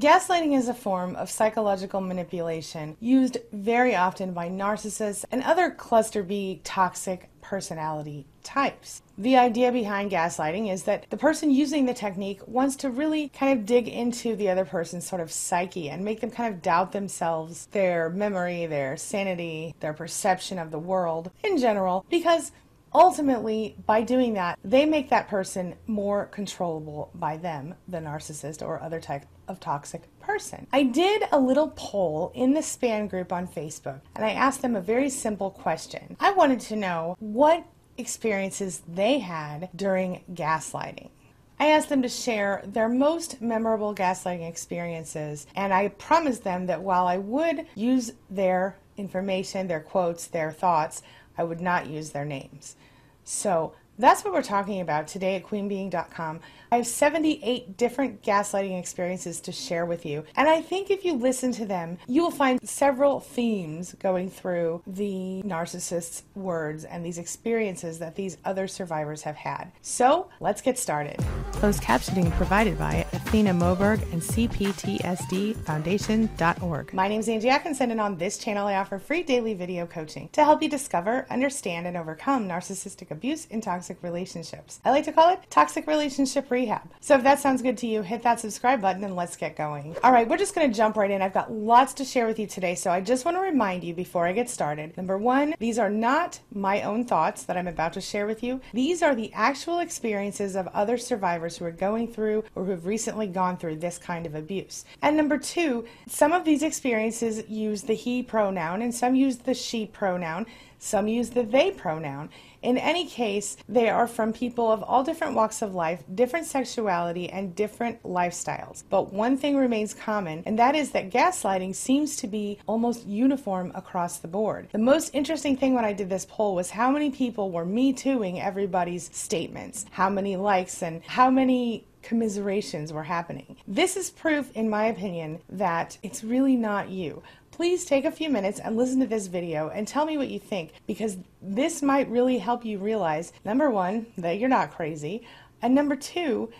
Gaslighting is a form of psychological manipulation used very often by narcissists and other cluster B toxic personality types. The idea behind gaslighting is that the person using the technique wants to really kind of dig into the other person's sort of psyche and make them kind of doubt themselves, their memory, their sanity, their perception of the world in general, because ultimately, by doing that, they make that person more controllable by them, the narcissist or other type of toxic person. I did a little poll in the SPAN group on Facebook and I asked them a very simple question. I wanted to know what experiences they had during gaslighting. I asked them to share their most memorable gaslighting experiences, and I promised them that while I would use their information, their quotes, their thoughts, I would not use their names. So that's what we're talking about today at queenbeeing.com. I have 78 different gaslighting experiences to share with you. And I think if you listen to them, you will find several themes going through the narcissist's words and these experiences that these other survivors have had. So let's get started. Closed captioning provided by Athena Moberg and CPTSDFoundation.org. My name is Angie Atkinson, and on this channel, I offer free daily video coaching to help you discover, understand, and overcome narcissistic abuse in toxic relationships. I like to call it toxic relationship rehab. So if that sounds good to you, hit that subscribe button and let's get going. All right, we're just going to jump right in. I've got lots to share with you today, so I just want to remind you before I get started. Number one, these are not my own thoughts that I'm about to share with you. These are the actual experiences of other survivors who are going through or who have recently gone through this kind of abuse. And number two, some of these experiences use the he pronoun and some use the she pronoun. Some use the they pronoun. In any case, they are from people of all different walks of life, different sexuality, and different lifestyles. But one thing remains common, and that is that gaslighting seems to be almost uniform across the board. The most interesting thing when I did this poll was how many people were me tooing everybody's statements, how many likes, and how many commiserations were happening. This is proof, in my opinion, that it's really not you please take a few minutes and listen to this video and tell me what you think because this might really help you realize number one, that you're not crazy, and number two,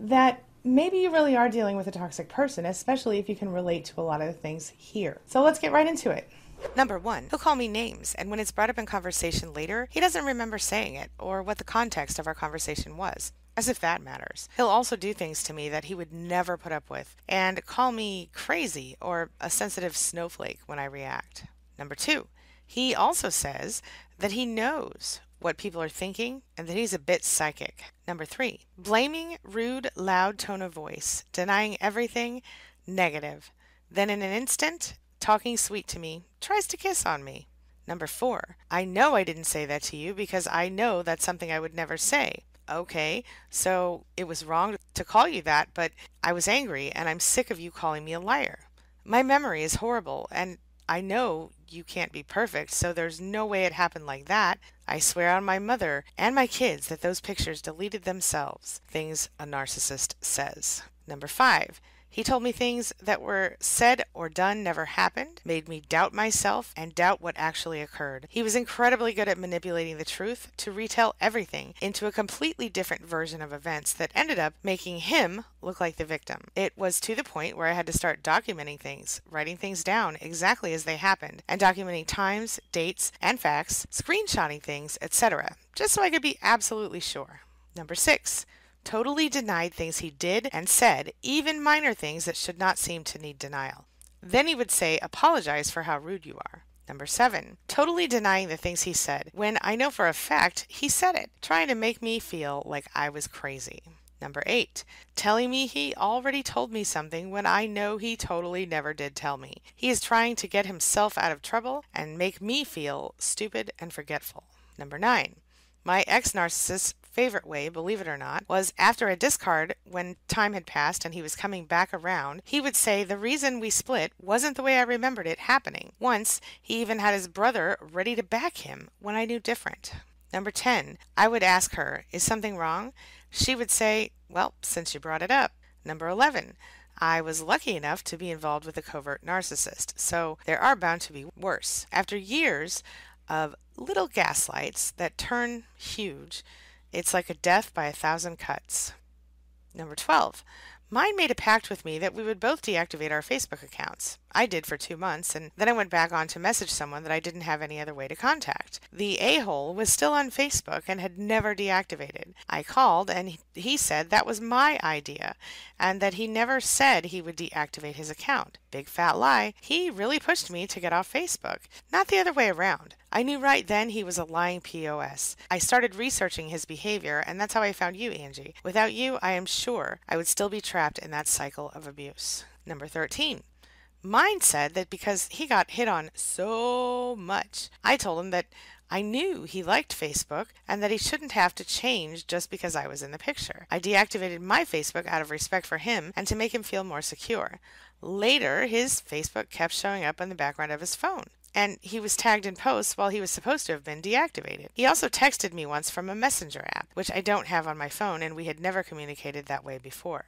that maybe you really are dealing with a toxic person, especially if you can relate to a lot of the things here. So let's get right into it. Number one, he'll call me names, and when it's brought up in conversation later, he doesn't remember saying it or what the context of our conversation was as if that matters. He'll also do things to me that he would never put up with and call me crazy or a sensitive snowflake when I react. Number two, he also says that he knows what people are thinking and that he's a bit psychic. Number three, blaming, rude, loud tone of voice, denying everything, negative. Then in an instant, talking sweet to me, tries to kiss on me. Number four, I know I didn't say that to you because I know that's something I would never say. Okay, so it was wrong to call you that, but I was angry and I'm sick of you calling me a liar. My memory is horrible and I know you can't be perfect, so there's no way it happened like that. I swear on my mother and my kids that those pictures deleted themselves. Things a narcissist says. Number five, he told me things that were said or done never happened, made me doubt myself and doubt what actually occurred. He was incredibly good at manipulating the truth to retell everything into a completely different version of events that ended up making him look like the victim. It was to the point where I had to start documenting things, writing things down exactly as they happened, and documenting times, dates, and facts, screenshotting things, etc., just so I could be absolutely sure. Number six, totally denied things he did and said, even minor things that should not seem to need denial. Then he would say, Apologize for how rude you are. Number seven, totally denying the things he said when I know for a fact he said it, trying to make me feel like I was crazy. Number eight, telling me he already told me something when I know he totally never did tell me. He is trying to get himself out of trouble and make me feel stupid and forgetful. Number nine, my ex narcissist favorite way, believe it or not, was after a discard when time had passed and he was coming back around, he would say the reason we split wasn't the way I remembered it happening. Once, he even had his brother ready to back him when I knew different. Number 10, I would ask her, Is something wrong? She would say, Well, since you brought it up. Number 11, I was lucky enough to be involved with a covert narcissist, so there are bound to be worse. After years of little gaslights that turn huge, it's like a death by a thousand cuts. Number 12. Mine made a pact with me that we would both deactivate our Facebook accounts. I did for two months, and then I went back on to message someone that I didn't have any other way to contact. The a hole was still on Facebook and had never deactivated. I called, and he said that was my idea, and that he never said he would deactivate his account. Big fat lie. He really pushed me to get off Facebook, not the other way around. I knew right then he was a lying POS. I started researching his behavior, and that's how I found you, Angie. Without you, I am sure I would still be trapped in that cycle of abuse. Number 13. Mine said that because he got hit on so much, I told him that I knew he liked Facebook and that he shouldn't have to change just because I was in the picture. I deactivated my Facebook out of respect for him and to make him feel more secure. Later, his Facebook kept showing up in the background of his phone and he was tagged in posts while he was supposed to have been deactivated. He also texted me once from a messenger app, which I don't have on my phone, and we had never communicated that way before.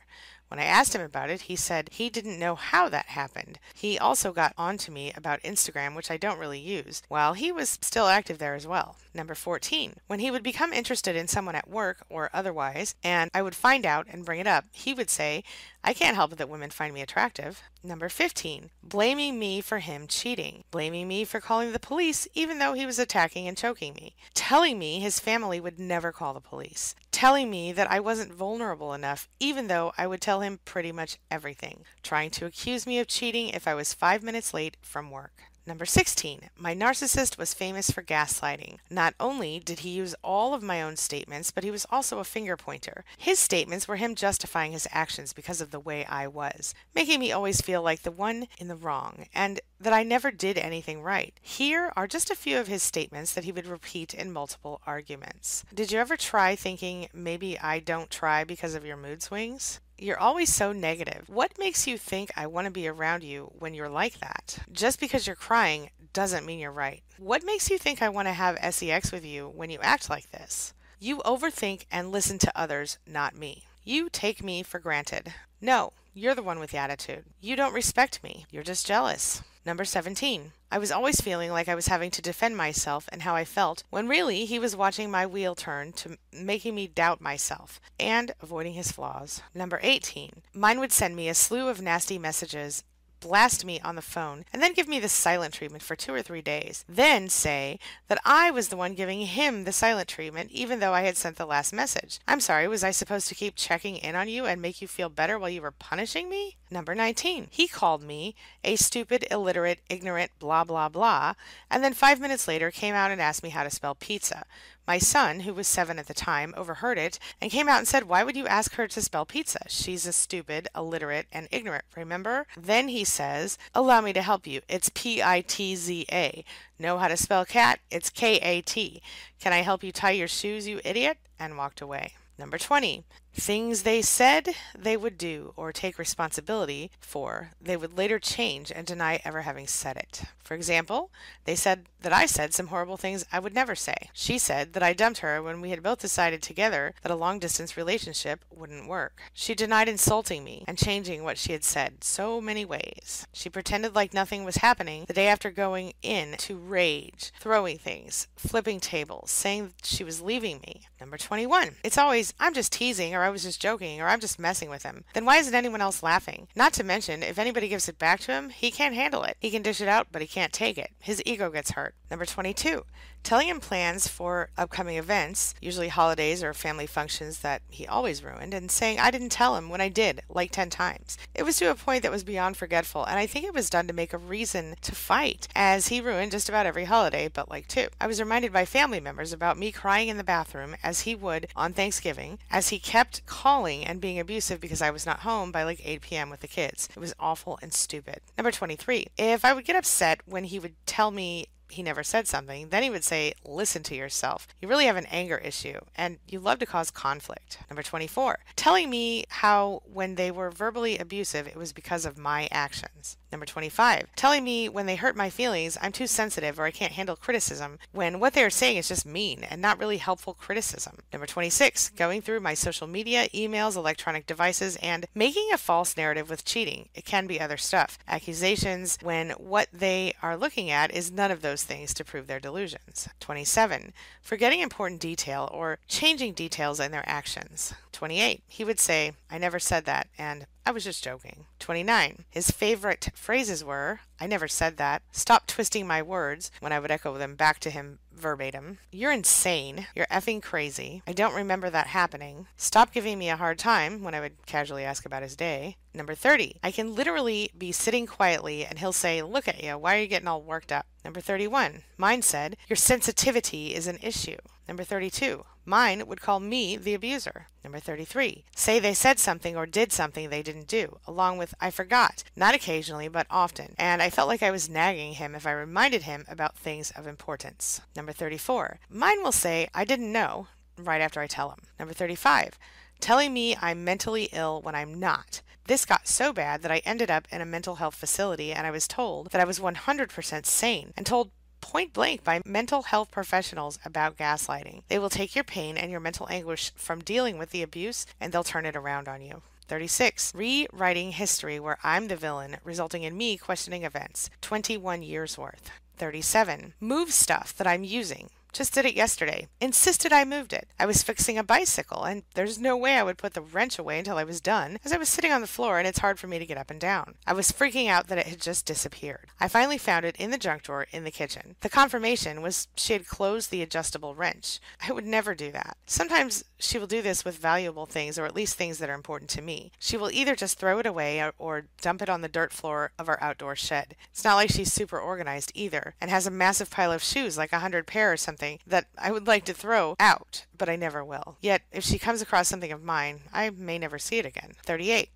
When I asked him about it, he said he didn't know how that happened. He also got on to me about Instagram, which I don't really use, while he was still active there as well. Number 14. When he would become interested in someone at work or otherwise, and I would find out and bring it up, he would say, I can't help it that women find me attractive. Number 15. Blaming me for him cheating. Blaming me for calling the police even though he was attacking and choking me. Telling me his family would never call the police. Telling me that I wasn't vulnerable enough even though I would tell him pretty much everything, trying to accuse me of cheating if I was five minutes late from work. Number 16. My narcissist was famous for gaslighting. Not only did he use all of my own statements, but he was also a finger pointer. His statements were him justifying his actions because of the way I was, making me always feel like the one in the wrong, and that I never did anything right. Here are just a few of his statements that he would repeat in multiple arguments. Did you ever try thinking maybe I don't try because of your mood swings? You're always so negative. What makes you think I want to be around you when you're like that? Just because you're crying doesn't mean you're right. What makes you think I want to have sex with you when you act like this? You overthink and listen to others, not me. You take me for granted. No, you're the one with the attitude. You don't respect me. You're just jealous. Number 17. I was always feeling like I was having to defend myself and how I felt, when really he was watching my wheel turn to making me doubt myself and avoiding his flaws. Number 18. Mine would send me a slew of nasty messages blast me on the phone, and then give me the silent treatment for two or three days. Then say that I was the one giving him the silent treatment, even though I had sent the last message. I'm sorry, was I supposed to keep checking in on you and make you feel better while you were punishing me? Number 19. He called me a stupid, illiterate, ignorant, blah, blah, blah, and then five minutes later came out and asked me how to spell pizza. My son, who was seven at the time, overheard it and came out and said, Why would you ask her to spell pizza? She's a stupid, illiterate, and ignorant, remember? Then he says, Allow me to help you. It's P I T Z A. Know how to spell cat? It's K A T. Can I help you tie your shoes, you idiot? And walked away. Number 20. Things they said they would do or take responsibility for, they would later change and deny ever having said it. For example, they said that I said some horrible things I would never say. She said that I dumped her when we had both decided together that a long distance relationship wouldn't work. She denied insulting me and changing what she had said so many ways. She pretended like nothing was happening the day after going in to rage, throwing things, flipping tables, saying she was leaving me. Number 21. It's always, I'm just teasing or I was just joking, or I'm just messing with him. Then why isn't anyone else laughing? Not to mention, if anybody gives it back to him, he can't handle it. He can dish it out, but he can't take it. His ego gets hurt. Number 22 telling him plans for upcoming events, usually holidays or family functions that he always ruined, and saying I didn't tell him when I did, like 10 times. It was to a point that was beyond forgetful, and I think it was done to make a reason to fight, as he ruined just about every holiday but like two. I was reminded by family members about me crying in the bathroom, as he would on Thanksgiving, as he kept calling and being abusive because I was not home by like 8 p.m. with the kids. It was awful and stupid. Number 23. If I would get upset when he would tell me he never said something, then he would say, Listen to yourself. You really have an anger issue, and you love to cause conflict. Number 24, telling me how when they were verbally abusive, it was because of my actions. Number 25, telling me when they hurt my feelings I'm too sensitive or I can't handle criticism when what they are saying is just mean and not really helpful criticism. Number 26, going through my social media, emails, electronic devices, and making a false narrative with cheating. It can be other stuff. Accusations when what they are looking at is none of those things to prove their delusions. 27, forgetting important detail or changing details in their actions. 28, he would say, I never said that, and I was just joking. 29. His favorite phrases were, I never said that. Stop twisting my words when I would echo them back to him verbatim. You're insane. You're effing crazy. I don't remember that happening. Stop giving me a hard time when I would casually ask about his day. Number 30. I can literally be sitting quietly and he'll say, Look at you. Why are you getting all worked up? Number 31. Mine said, Your sensitivity is an issue. Number 32. Mine would call me the abuser. Number 33. Say they said something or did something they didn't do, along with I forgot, not occasionally, but often, and I felt like I was nagging him if I reminded him about things of importance. Number 34. Mine will say I didn't know right after I tell him. Number 35. Telling me I'm mentally ill when I'm not. This got so bad that I ended up in a mental health facility and I was told that I was 100% sane and told point blank by mental health professionals about gaslighting. They will take your pain and your mental anguish from dealing with the abuse and they'll turn it around on you. 36. Rewriting history where I'm the villain, resulting in me questioning events. 21 years worth. 37. Move stuff that I'm using. Just did it yesterday. Insisted I moved it. I was fixing a bicycle, and there's no way I would put the wrench away until I was done, as I was sitting on the floor and it's hard for me to get up and down. I was freaking out that it had just disappeared. I finally found it in the junk drawer in the kitchen. The confirmation was she had closed the adjustable wrench. I would never do that. Sometimes she will do this with valuable things, or at least things that are important to me. She will either just throw it away or, or dump it on the dirt floor of our outdoor shed. It's not like she's super organized either, and has a massive pile of shoes, like a hundred pair or something something that I would like to throw out, but I never will. Yet, if she comes across something of mine, I may never see it again. 38.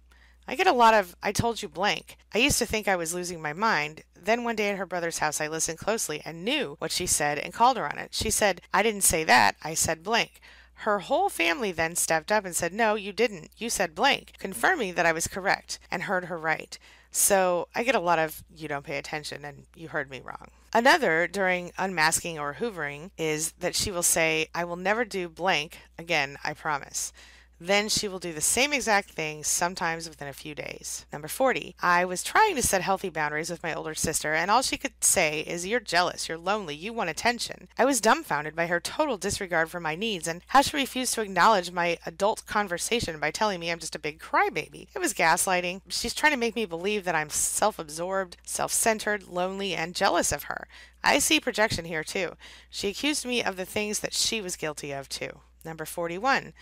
I get a lot of, I told you blank. I used to think I was losing my mind. Then one day at her brother's house, I listened closely and knew what she said and called her on it. She said, I didn't say that, I said blank. Her whole family then stepped up and said, No, you didn't. You said blank, confirming that I was correct and heard her right. So I get a lot of, You don't pay attention and you heard me wrong. Another during unmasking or hoovering is that she will say, I will never do blank again, I promise. Then she will do the same exact thing, sometimes within a few days. Number 40. I was trying to set healthy boundaries with my older sister, and all she could say is, You're jealous, you're lonely, you want attention. I was dumbfounded by her total disregard for my needs and how she refused to acknowledge my adult conversation by telling me I'm just a big crybaby. It was gaslighting. She's trying to make me believe that I'm self absorbed, self centered, lonely, and jealous of her. I see projection here too. She accused me of the things that she was guilty of too. Number 41.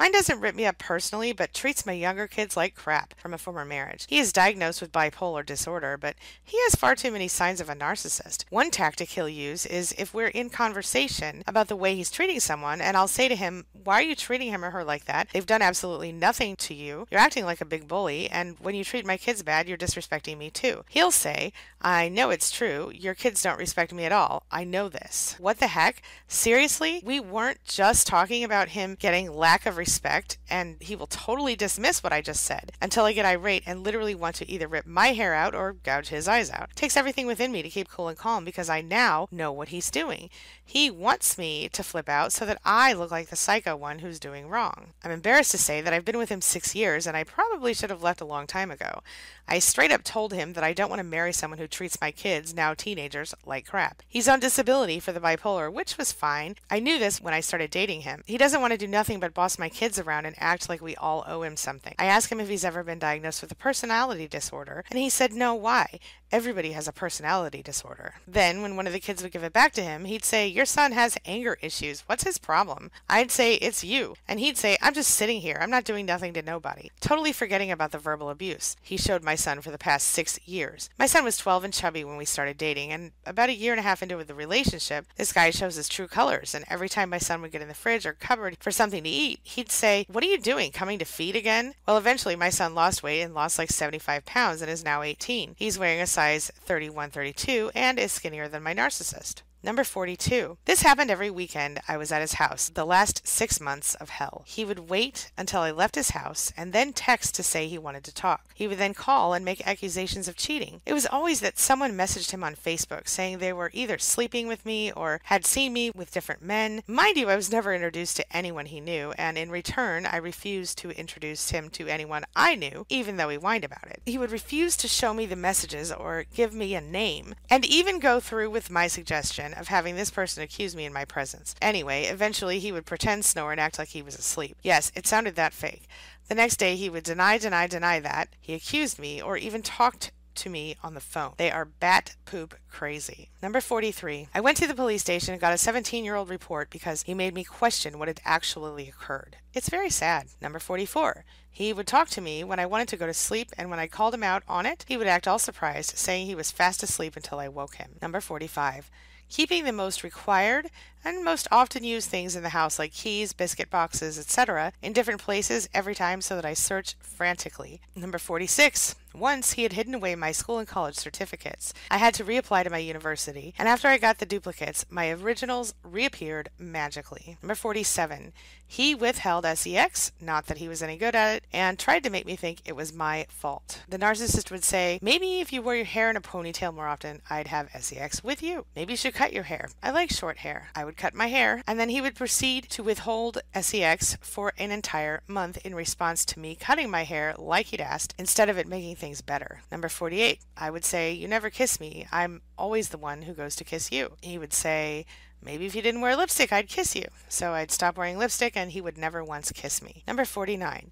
Mine doesn't rip me up personally, but treats my younger kids like crap from a former marriage. He is diagnosed with bipolar disorder, but he has far too many signs of a narcissist. One tactic he'll use is if we're in conversation about the way he's treating someone, and I'll say to him, Why are you treating him or her like that? They've done absolutely nothing to you. You're acting like a big bully, and when you treat my kids bad, you're disrespecting me too. He'll say, I know it's true. Your kids don't respect me at all. I know this. What the heck? Seriously? We weren't just talking about him getting lack of respect respect, and he will totally dismiss what I just said until I get irate and literally want to either rip my hair out or gouge his eyes out. It takes everything within me to keep cool and calm because I now know what he's doing. He wants me to flip out so that I look like the psycho one who's doing wrong. I'm embarrassed to say that I've been with him six years and I probably should have left a long time ago. I straight up told him that I don't want to marry someone who treats my kids, now teenagers, like crap. He's on disability for the bipolar, which was fine. I knew this when I started dating him. He doesn't want to do nothing but boss my kids around and act like we all owe him something. I asked him if he's ever been diagnosed with a personality disorder, and he said no, why? Everybody has a personality disorder. Then, when one of the kids would give it back to him, he'd say, Your son has anger issues. What's his problem? I'd say, It's you. And he'd say, I'm just sitting here. I'm not doing nothing to nobody. Totally forgetting about the verbal abuse he showed my son for the past six years. My son was 12 and chubby when we started dating, and about a year and a half into the relationship, this guy shows his true colors. And every time my son would get in the fridge or cupboard for something to eat, he'd say, What are you doing? Coming to feed again? Well, eventually, my son lost weight and lost like 75 pounds and is now 18. He's wearing a size 31 32 and is skinnier than my narcissist. Number 42. This happened every weekend I was at his house, the last six months of hell. He would wait until I left his house and then text to say he wanted to talk. He would then call and make accusations of cheating. It was always that someone messaged him on Facebook saying they were either sleeping with me or had seen me with different men. Mind you, I was never introduced to anyone he knew, and in return, I refused to introduce him to anyone I knew, even though he whined about it. He would refuse to show me the messages or give me a name, and even go through with my suggestion of having this person accuse me in my presence. Anyway, eventually he would pretend snore and act like he was asleep. Yes, it sounded that fake. The next day he would deny, deny, deny that he accused me or even talked to me on the phone. They are bat poop crazy. Number 43. I went to the police station and got a 17 year old report because he made me question what had actually occurred. It's very sad. Number 44. He would talk to me when I wanted to go to sleep, and when I called him out on it, he would act all surprised, saying he was fast asleep until I woke him. Number 45 keeping the most required and most often used things in the house like keys, biscuit boxes, etc., in different places every time so that I search frantically. Number 46. Once he had hidden away my school and college certificates. I had to reapply to my university, and after I got the duplicates, my originals reappeared magically. Number 47. He withheld SEX, not that he was any good at it, and tried to make me think it was my fault. The narcissist would say, Maybe if you wore your hair in a ponytail more often, I'd have SEX with you. Maybe you should cut your hair. I like short hair. I would cut my hair, and then he would proceed to withhold SEX for an entire month in response to me cutting my hair like he'd asked, instead of it making things better. Number 48. I would say, You never kiss me. I'm always the one who goes to kiss you. He would say, Maybe if you didn't wear lipstick, I'd kiss you. So I'd stop wearing lipstick and he would never once kiss me. Number 49.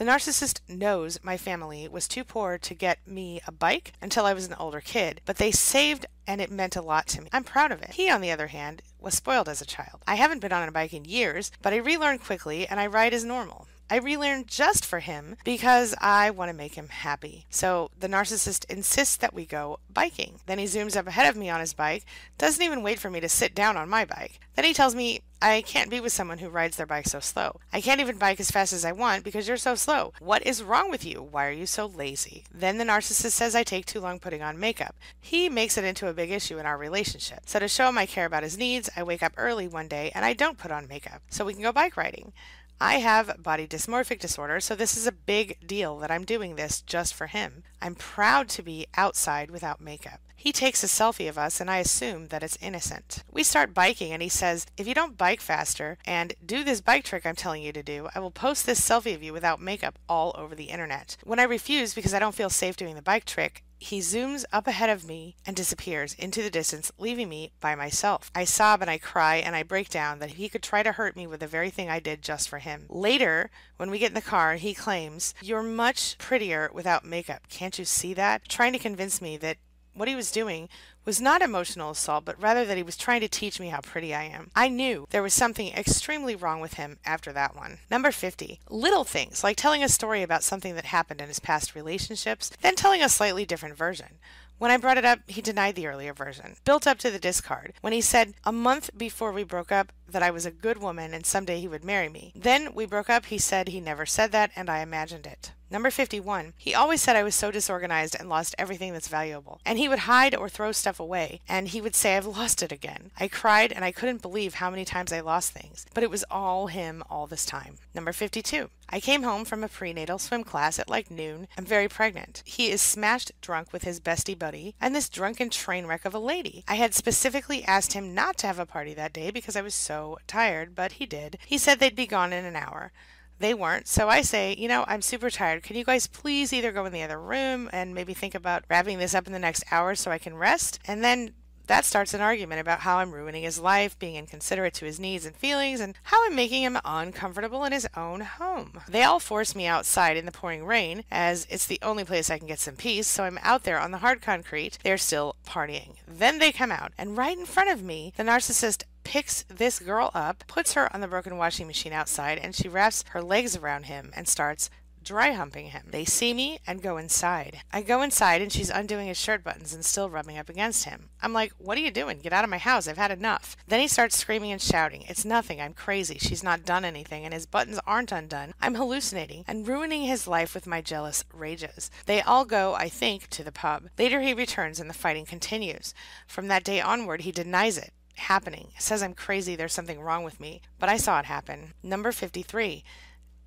The narcissist knows my family was too poor to get me a bike until I was an older kid, but they saved and it meant a lot to me. I'm proud of it. He, on the other hand, was spoiled as a child. I haven't been on a bike in years, but I relearned quickly and I ride as normal. I relearned just for him because I want to make him happy. So the narcissist insists that we go biking. Then he zooms up ahead of me on his bike, doesn't even wait for me to sit down on my bike. Then he tells me I can't be with someone who rides their bike so slow. I can't even bike as fast as I want because you're so slow. What is wrong with you? Why are you so lazy? Then the narcissist says I take too long putting on makeup. He makes it into a big issue in our relationship. So to show him I care about his needs, I wake up early one day and I don't put on makeup so we can go bike riding. I have body dysmorphic disorder, so this is a big deal that I'm doing this just for him. I'm proud to be outside without makeup. He takes a selfie of us, and I assume that it's innocent. We start biking, and he says, If you don't bike faster and do this bike trick I'm telling you to do, I will post this selfie of you without makeup all over the internet. When I refuse because I don't feel safe doing the bike trick, he zooms up ahead of me and disappears into the distance, leaving me by myself. I sob and I cry and I break down that he could try to hurt me with the very thing I did just for him. Later, when we get in the car, he claims, You're much prettier without makeup. Can't you see that? Trying to convince me that what he was doing was not emotional assault, but rather that he was trying to teach me how pretty I am. I knew there was something extremely wrong with him after that one. Number 50. Little things, like telling a story about something that happened in his past relationships, then telling a slightly different version. When I brought it up, he denied the earlier version, built up to the discard, when he said a month before we broke up that I was a good woman and someday he would marry me. Then we broke up, he said he never said that, and I imagined it. Number 51. He always said I was so disorganized and lost everything that's valuable. And he would hide or throw stuff away, and he would say I've lost it again. I cried and I couldn't believe how many times I lost things, but it was all him all this time. Number 52. I came home from a prenatal swim class at like noon. I'm very pregnant. He is smashed drunk with his bestie buddy and this drunken train wreck of a lady. I had specifically asked him not to have a party that day because I was so tired, but he did. He said they'd be gone in an hour. They weren't. So I say, you know, I'm super tired. Can you guys please either go in the other room and maybe think about wrapping this up in the next hour so I can rest? And then that starts an argument about how I'm ruining his life, being inconsiderate to his needs and feelings, and how I'm making him uncomfortable in his own home. They all force me outside in the pouring rain, as it's the only place I can get some peace, so I'm out there on the hard concrete. They're still partying. Then they come out, and right in front of me, the narcissist picks this girl up, puts her on the broken washing machine outside, and she wraps her legs around him and starts dry humping him. They see me and go inside. I go inside and she's undoing his shirt buttons and still rubbing up against him. I'm like, What are you doing? Get out of my house. I've had enough. Then he starts screaming and shouting. It's nothing. I'm crazy. She's not done anything and his buttons aren't undone. I'm hallucinating and ruining his life with my jealous rages. They all go, I think, to the pub. Later he returns and the fighting continues. From that day onward, he denies it happening. It Says I'm crazy, there's something wrong with me. But I saw it happen. Number 53.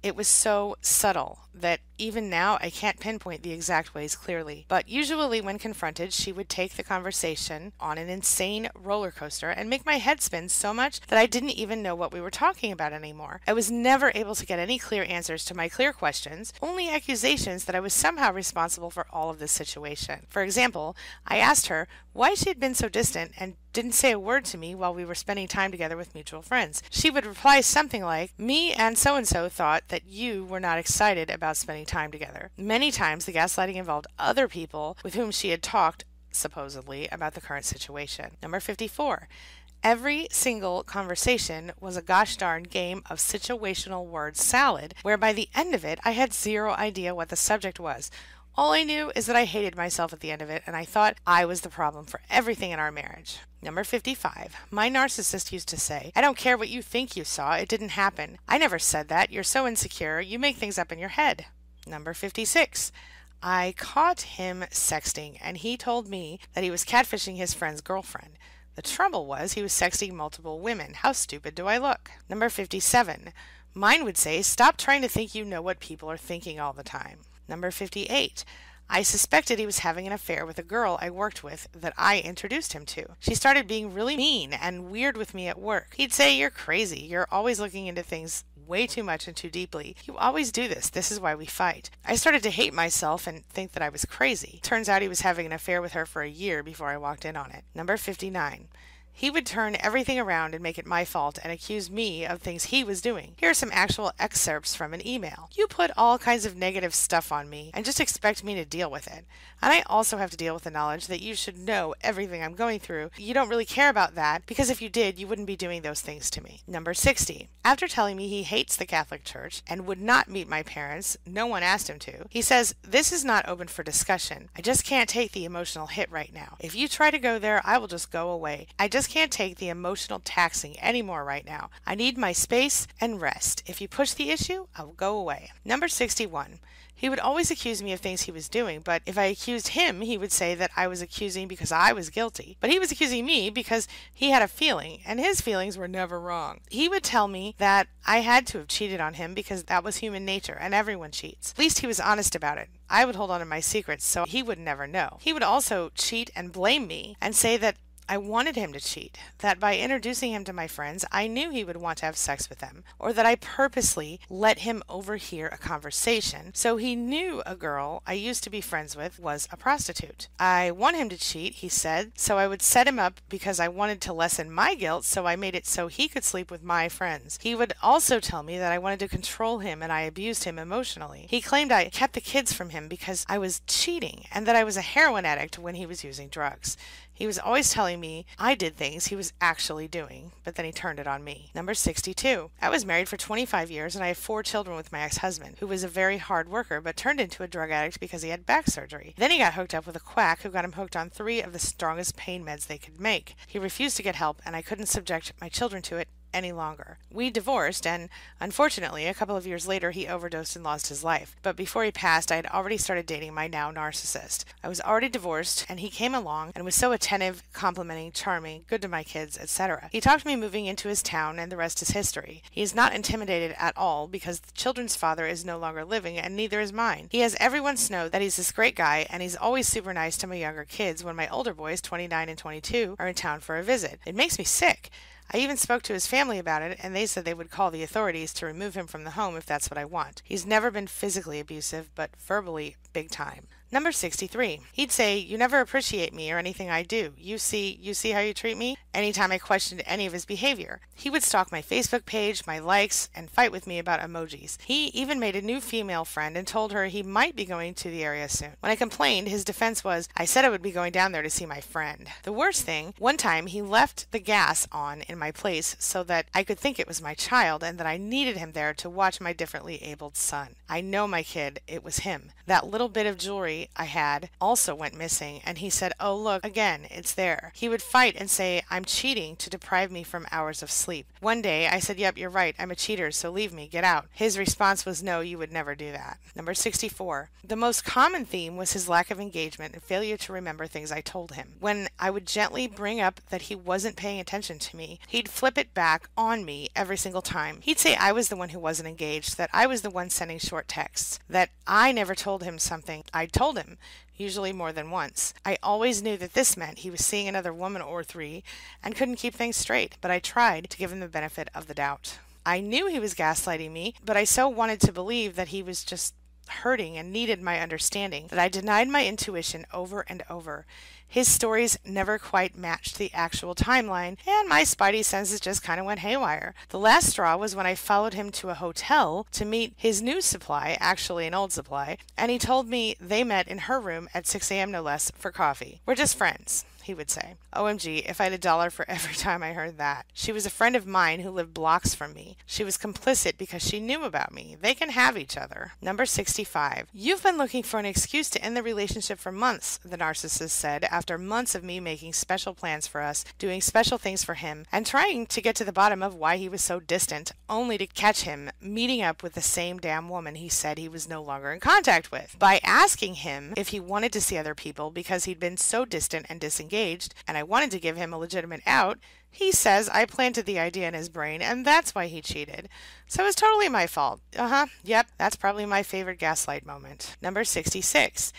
It was so subtle that even now I can't pinpoint the exact ways clearly. But usually, when confronted, she would take the conversation on an insane roller coaster and make my head spin so much that I didn't even know what we were talking about anymore. I was never able to get any clear answers to my clear questions, only accusations that I was somehow responsible for all of this situation. For example, I asked her why she had been so distant and didn't say a word to me while we were spending time together with mutual friends. She would reply something like, Me and so and so thought that you were not excited about spending time together. Many times, the gaslighting involved other people with whom she had talked, supposedly, about the current situation. Number 54. Every single conversation was a gosh darn game of situational word salad, where by the end of it, I had zero idea what the subject was. All I knew is that I hated myself at the end of it, and I thought I was the problem for everything in our marriage. Number 55. My narcissist used to say, I don't care what you think you saw, it didn't happen. I never said that. You're so insecure, you make things up in your head. Number 56. I caught him sexting, and he told me that he was catfishing his friend's girlfriend. The trouble was he was sexting multiple women. How stupid do I look? Number 57. Mine would say, Stop trying to think you know what people are thinking all the time. Number 58. I suspected he was having an affair with a girl I worked with that I introduced him to. She started being really mean and weird with me at work. He'd say, You're crazy. You're always looking into things way too much and too deeply. You always do this. This is why we fight. I started to hate myself and think that I was crazy. Turns out he was having an affair with her for a year before I walked in on it. Number 59. He would turn everything around and make it my fault and accuse me of things he was doing. Here are some actual excerpts from an email. You put all kinds of negative stuff on me and just expect me to deal with it. And I also have to deal with the knowledge that you should know everything I'm going through. You don't really care about that because if you did, you wouldn't be doing those things to me. Number 60. After telling me he hates the Catholic Church and would not meet my parents, no one asked him to, he says, This is not open for discussion. I just can't take the emotional hit right now. If you try to go there, I will just go away. I just just can't take the emotional taxing anymore right now. I need my space and rest. If you push the issue, I will go away. Number 61. He would always accuse me of things he was doing, but if I accused him, he would say that I was accusing because I was guilty. But he was accusing me because he had a feeling, and his feelings were never wrong. He would tell me that I had to have cheated on him because that was human nature, and everyone cheats. At least he was honest about it. I would hold on to my secrets so he would never know. He would also cheat and blame me and say that I wanted him to cheat, that by introducing him to my friends, I knew he would want to have sex with them, or that I purposely let him overhear a conversation so he knew a girl I used to be friends with was a prostitute. I want him to cheat, he said, so I would set him up because I wanted to lessen my guilt, so I made it so he could sleep with my friends. He would also tell me that I wanted to control him and I abused him emotionally. He claimed I kept the kids from him because I was cheating and that I was a heroin addict when he was using drugs. He was always telling me I did things he was actually doing, but then he turned it on me. Number 62. I was married for 25 years and I have four children with my ex husband, who was a very hard worker but turned into a drug addict because he had back surgery. Then he got hooked up with a quack who got him hooked on three of the strongest pain meds they could make. He refused to get help and I couldn't subject my children to it any longer. We divorced, and unfortunately, a couple of years later, he overdosed and lost his life. But before he passed, I had already started dating my now narcissist. I was already divorced, and he came along and was so attentive, complimenting, charming, good to my kids, etc. He talked me moving into his town, and the rest is history. He is not intimidated at all because the children's father is no longer living, and neither is mine. He has everyone know that he's this great guy, and he's always super nice to my younger kids when my older boys, 29 and 22, are in town for a visit. It makes me sick. I even spoke to his family about it, and they said they would call the authorities to remove him from the home if that's what I want. He's never been physically abusive, but verbally big time. Number 63. He'd say, You never appreciate me or anything I do. You see, you see how you treat me? Anytime I questioned any of his behavior. He would stalk my Facebook page, my likes, and fight with me about emojis. He even made a new female friend and told her he might be going to the area soon. When I complained, his defense was, I said I would be going down there to see my friend. The worst thing, one time he left the gas on in my place so that I could think it was my child and that I needed him there to watch my differently abled son. I know my kid, it was him. That little bit of jewelry I had also went missing, and he said, Oh, look, again, it's there. He would fight and say, I'm cheating to deprive me from hours of sleep. One day I said, Yep, you're right. I'm a cheater, so leave me, get out. His response was, No, you would never do that. Number 64. The most common theme was his lack of engagement and failure to remember things I told him. When I would gently bring up that he wasn't paying attention to me, he'd flip it back on me every single time. He'd say I was the one who wasn't engaged, that I was the one sending short texts, that I never told him something I told him usually more than once. I always knew that this meant he was seeing another woman or three and couldn't keep things straight, but I tried to give him the benefit of the doubt. I knew he was gaslighting me, but I so wanted to believe that he was just hurting and needed my understanding that I denied my intuition over and over. His stories never quite matched the actual timeline, and my spidey senses just kind of went haywire. The last straw was when I followed him to a hotel to meet his new supply, actually an old supply, and he told me they met in her room at 6 a.m. no less for coffee. We're just friends he would say. OMG, if I had a dollar for every time I heard that. She was a friend of mine who lived blocks from me. She was complicit because she knew about me. They can have each other. Number 65. You've been looking for an excuse to end the relationship for months, the narcissist said, after months of me making special plans for us, doing special things for him, and trying to get to the bottom of why he was so distant, only to catch him meeting up with the same damn woman he said he was no longer in contact with. By asking him if he wanted to see other people because he'd been so distant and disengaged engaged, and I wanted to give him a legitimate out, he says I planted the idea in his brain, and that's why he cheated. So it's totally my fault. Uh huh. Yep, that's probably my favorite gaslight moment. Number 66.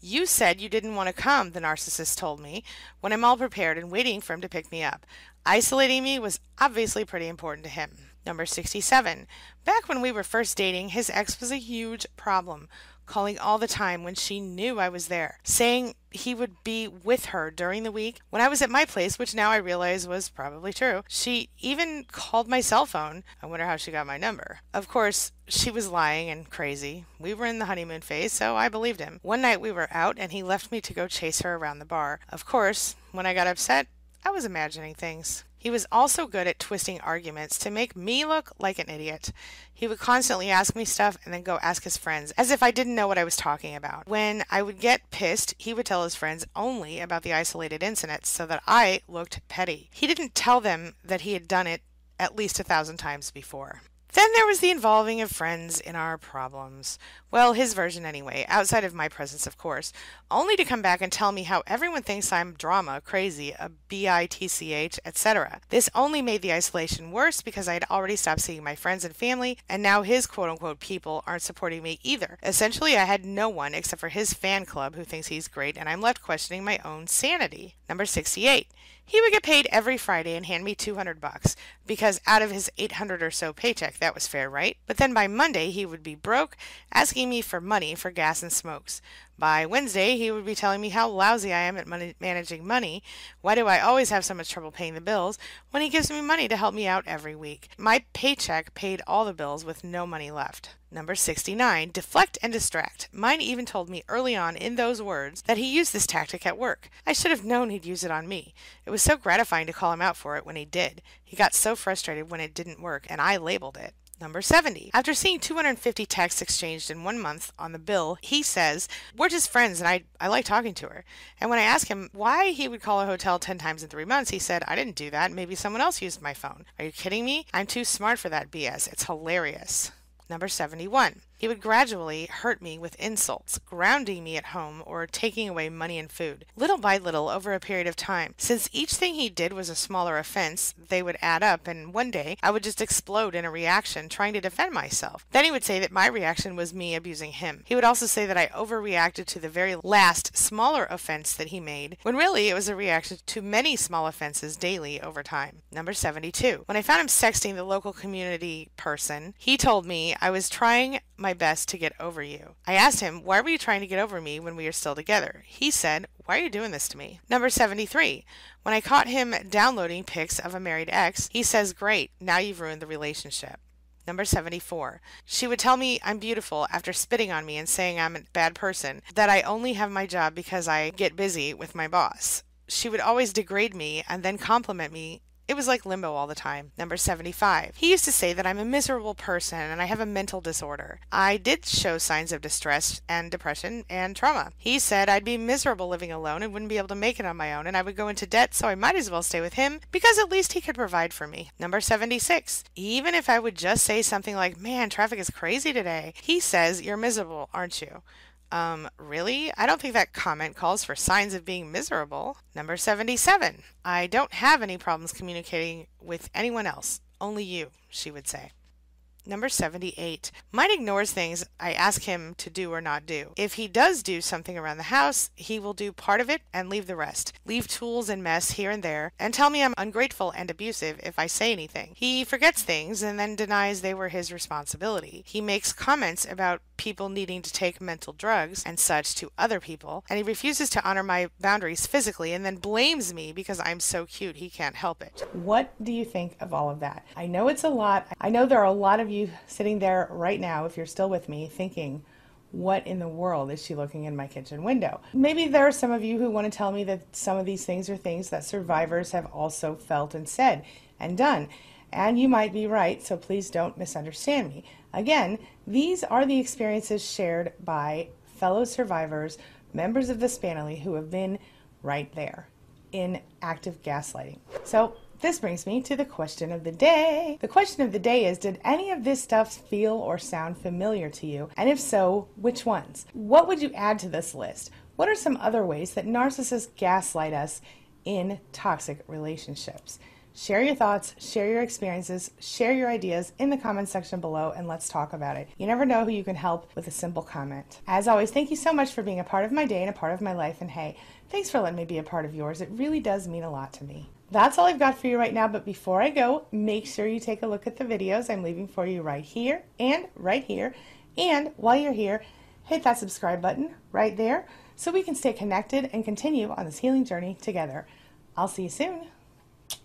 You said you didn't want to come, the narcissist told me, when I'm all prepared and waiting for him to pick me up. Isolating me was obviously pretty important to him. Number 67. Back when we were first dating, his ex was a huge problem calling all the time when she knew I was there, saying he would be with her during the week when I was at my place, which now I realize was probably true. She even called my cell phone. I wonder how she got my number. Of course, she was lying and crazy. We were in the honeymoon phase, so I believed him. One night we were out and he left me to go chase her around the bar. Of course, when I got upset, I was imagining things. He was also good at twisting arguments to make me look like an idiot. He would constantly ask me stuff and then go ask his friends, as if I didn't know what I was talking about. When I would get pissed, he would tell his friends only about the isolated incidents so that I looked petty. He didn't tell them that he had done it at least a thousand times before. Then there was the involving of friends in our problems. Well, his version anyway, outside of my presence, of course, only to come back and tell me how everyone thinks I'm drama, crazy, a bitch, etc. This only made the isolation worse because I had already stopped seeing my friends and family, and now his quote unquote people aren't supporting me either. Essentially, I had no one except for his fan club who thinks he's great, and I'm left questioning my own sanity. Number 68. He would get paid every Friday and hand me 200 bucks because out of his 800 or so paycheck that was fair, right? But then by Monday he would be broke, asking me for money for gas and smokes. By Wednesday, he would be telling me how lousy I am at money, managing money. Why do I always have so much trouble paying the bills when he gives me money to help me out every week? My paycheck paid all the bills with no money left. Number 69, deflect and distract. Mine even told me early on in those words that he used this tactic at work. I should have known he'd use it on me. It was so gratifying to call him out for it when he did. He got so frustrated when it didn't work, and I labeled it. Number 70. After seeing 250 texts exchanged in one month on the bill, he says, We're just friends and I, I like talking to her. And when I asked him why he would call a hotel 10 times in three months, he said, I didn't do that. Maybe someone else used my phone. Are you kidding me? I'm too smart for that BS. It's hilarious. Number 71. He would gradually hurt me with insults, grounding me at home, or taking away money and food, little by little over a period of time. Since each thing he did was a smaller offense, they would add up, and one day I would just explode in a reaction trying to defend myself. Then he would say that my reaction was me abusing him. He would also say that I overreacted to the very last smaller offense that he made, when really it was a reaction to many small offenses daily over time. Number 72. When I found him sexting the local community person, he told me I was trying my best to get over you. I asked him, Why were you trying to get over me when we are still together? He said, Why are you doing this to me? Number 73. When I caught him downloading pics of a married ex, he says, Great, now you've ruined the relationship. Number 74. She would tell me I'm beautiful after spitting on me and saying I'm a bad person, that I only have my job because I get busy with my boss. She would always degrade me and then compliment me It was like limbo all the time. Number 75. He used to say that I'm a miserable person and I have a mental disorder. I did show signs of distress and depression and trauma. He said I'd be miserable living alone and wouldn't be able to make it on my own and I would go into debt, so I might as well stay with him because at least he could provide for me. Number 76. Even if I would just say something like, Man, traffic is crazy today, he says, You're miserable, aren't you? Um, really? I don't think that comment calls for signs of being miserable. Number 77. I don't have any problems communicating with anyone else, only you, she would say. Number 78. Mike ignores things I ask him to do or not do. If he does do something around the house, he will do part of it and leave the rest. Leave tools and mess here and there and tell me I'm ungrateful and abusive if I say anything. He forgets things and then denies they were his responsibility. He makes comments about people needing to take mental drugs and such to other people, and he refuses to honor my boundaries physically and then blames me because I'm so cute he can't help it. What do you think of all of that? I know it's a lot. I know there are a lot of you sitting there right now, if you're still with me, thinking, what in the world is she looking in my kitchen window? Maybe there are some of you who want to tell me that some of these things are things that survivors have also felt and said and done. And you might be right, so please don't misunderstand me. Again, these are the experiences shared by fellow survivors, members of the Spanily, who have been right there in active gaslighting. So this brings me to the question of the day. The question of the day is Did any of this stuff feel or sound familiar to you? And if so, which ones? What would you add to this list? What are some other ways that narcissists gaslight us in toxic relationships? Share your thoughts, share your experiences, share your ideas in the comments section below, and let's talk about it. You never know who you can help with a simple comment. As always, thank you so much for being a part of my day and a part of my life. And hey, thanks for letting me be a part of yours. It really does mean a lot to me. That's all I've got for you right now, but before I go, make sure you take a look at the videos I'm leaving for you right here and right here. And while you're here, hit that subscribe button right there so we can stay connected and continue on this healing journey together. I'll see you soon.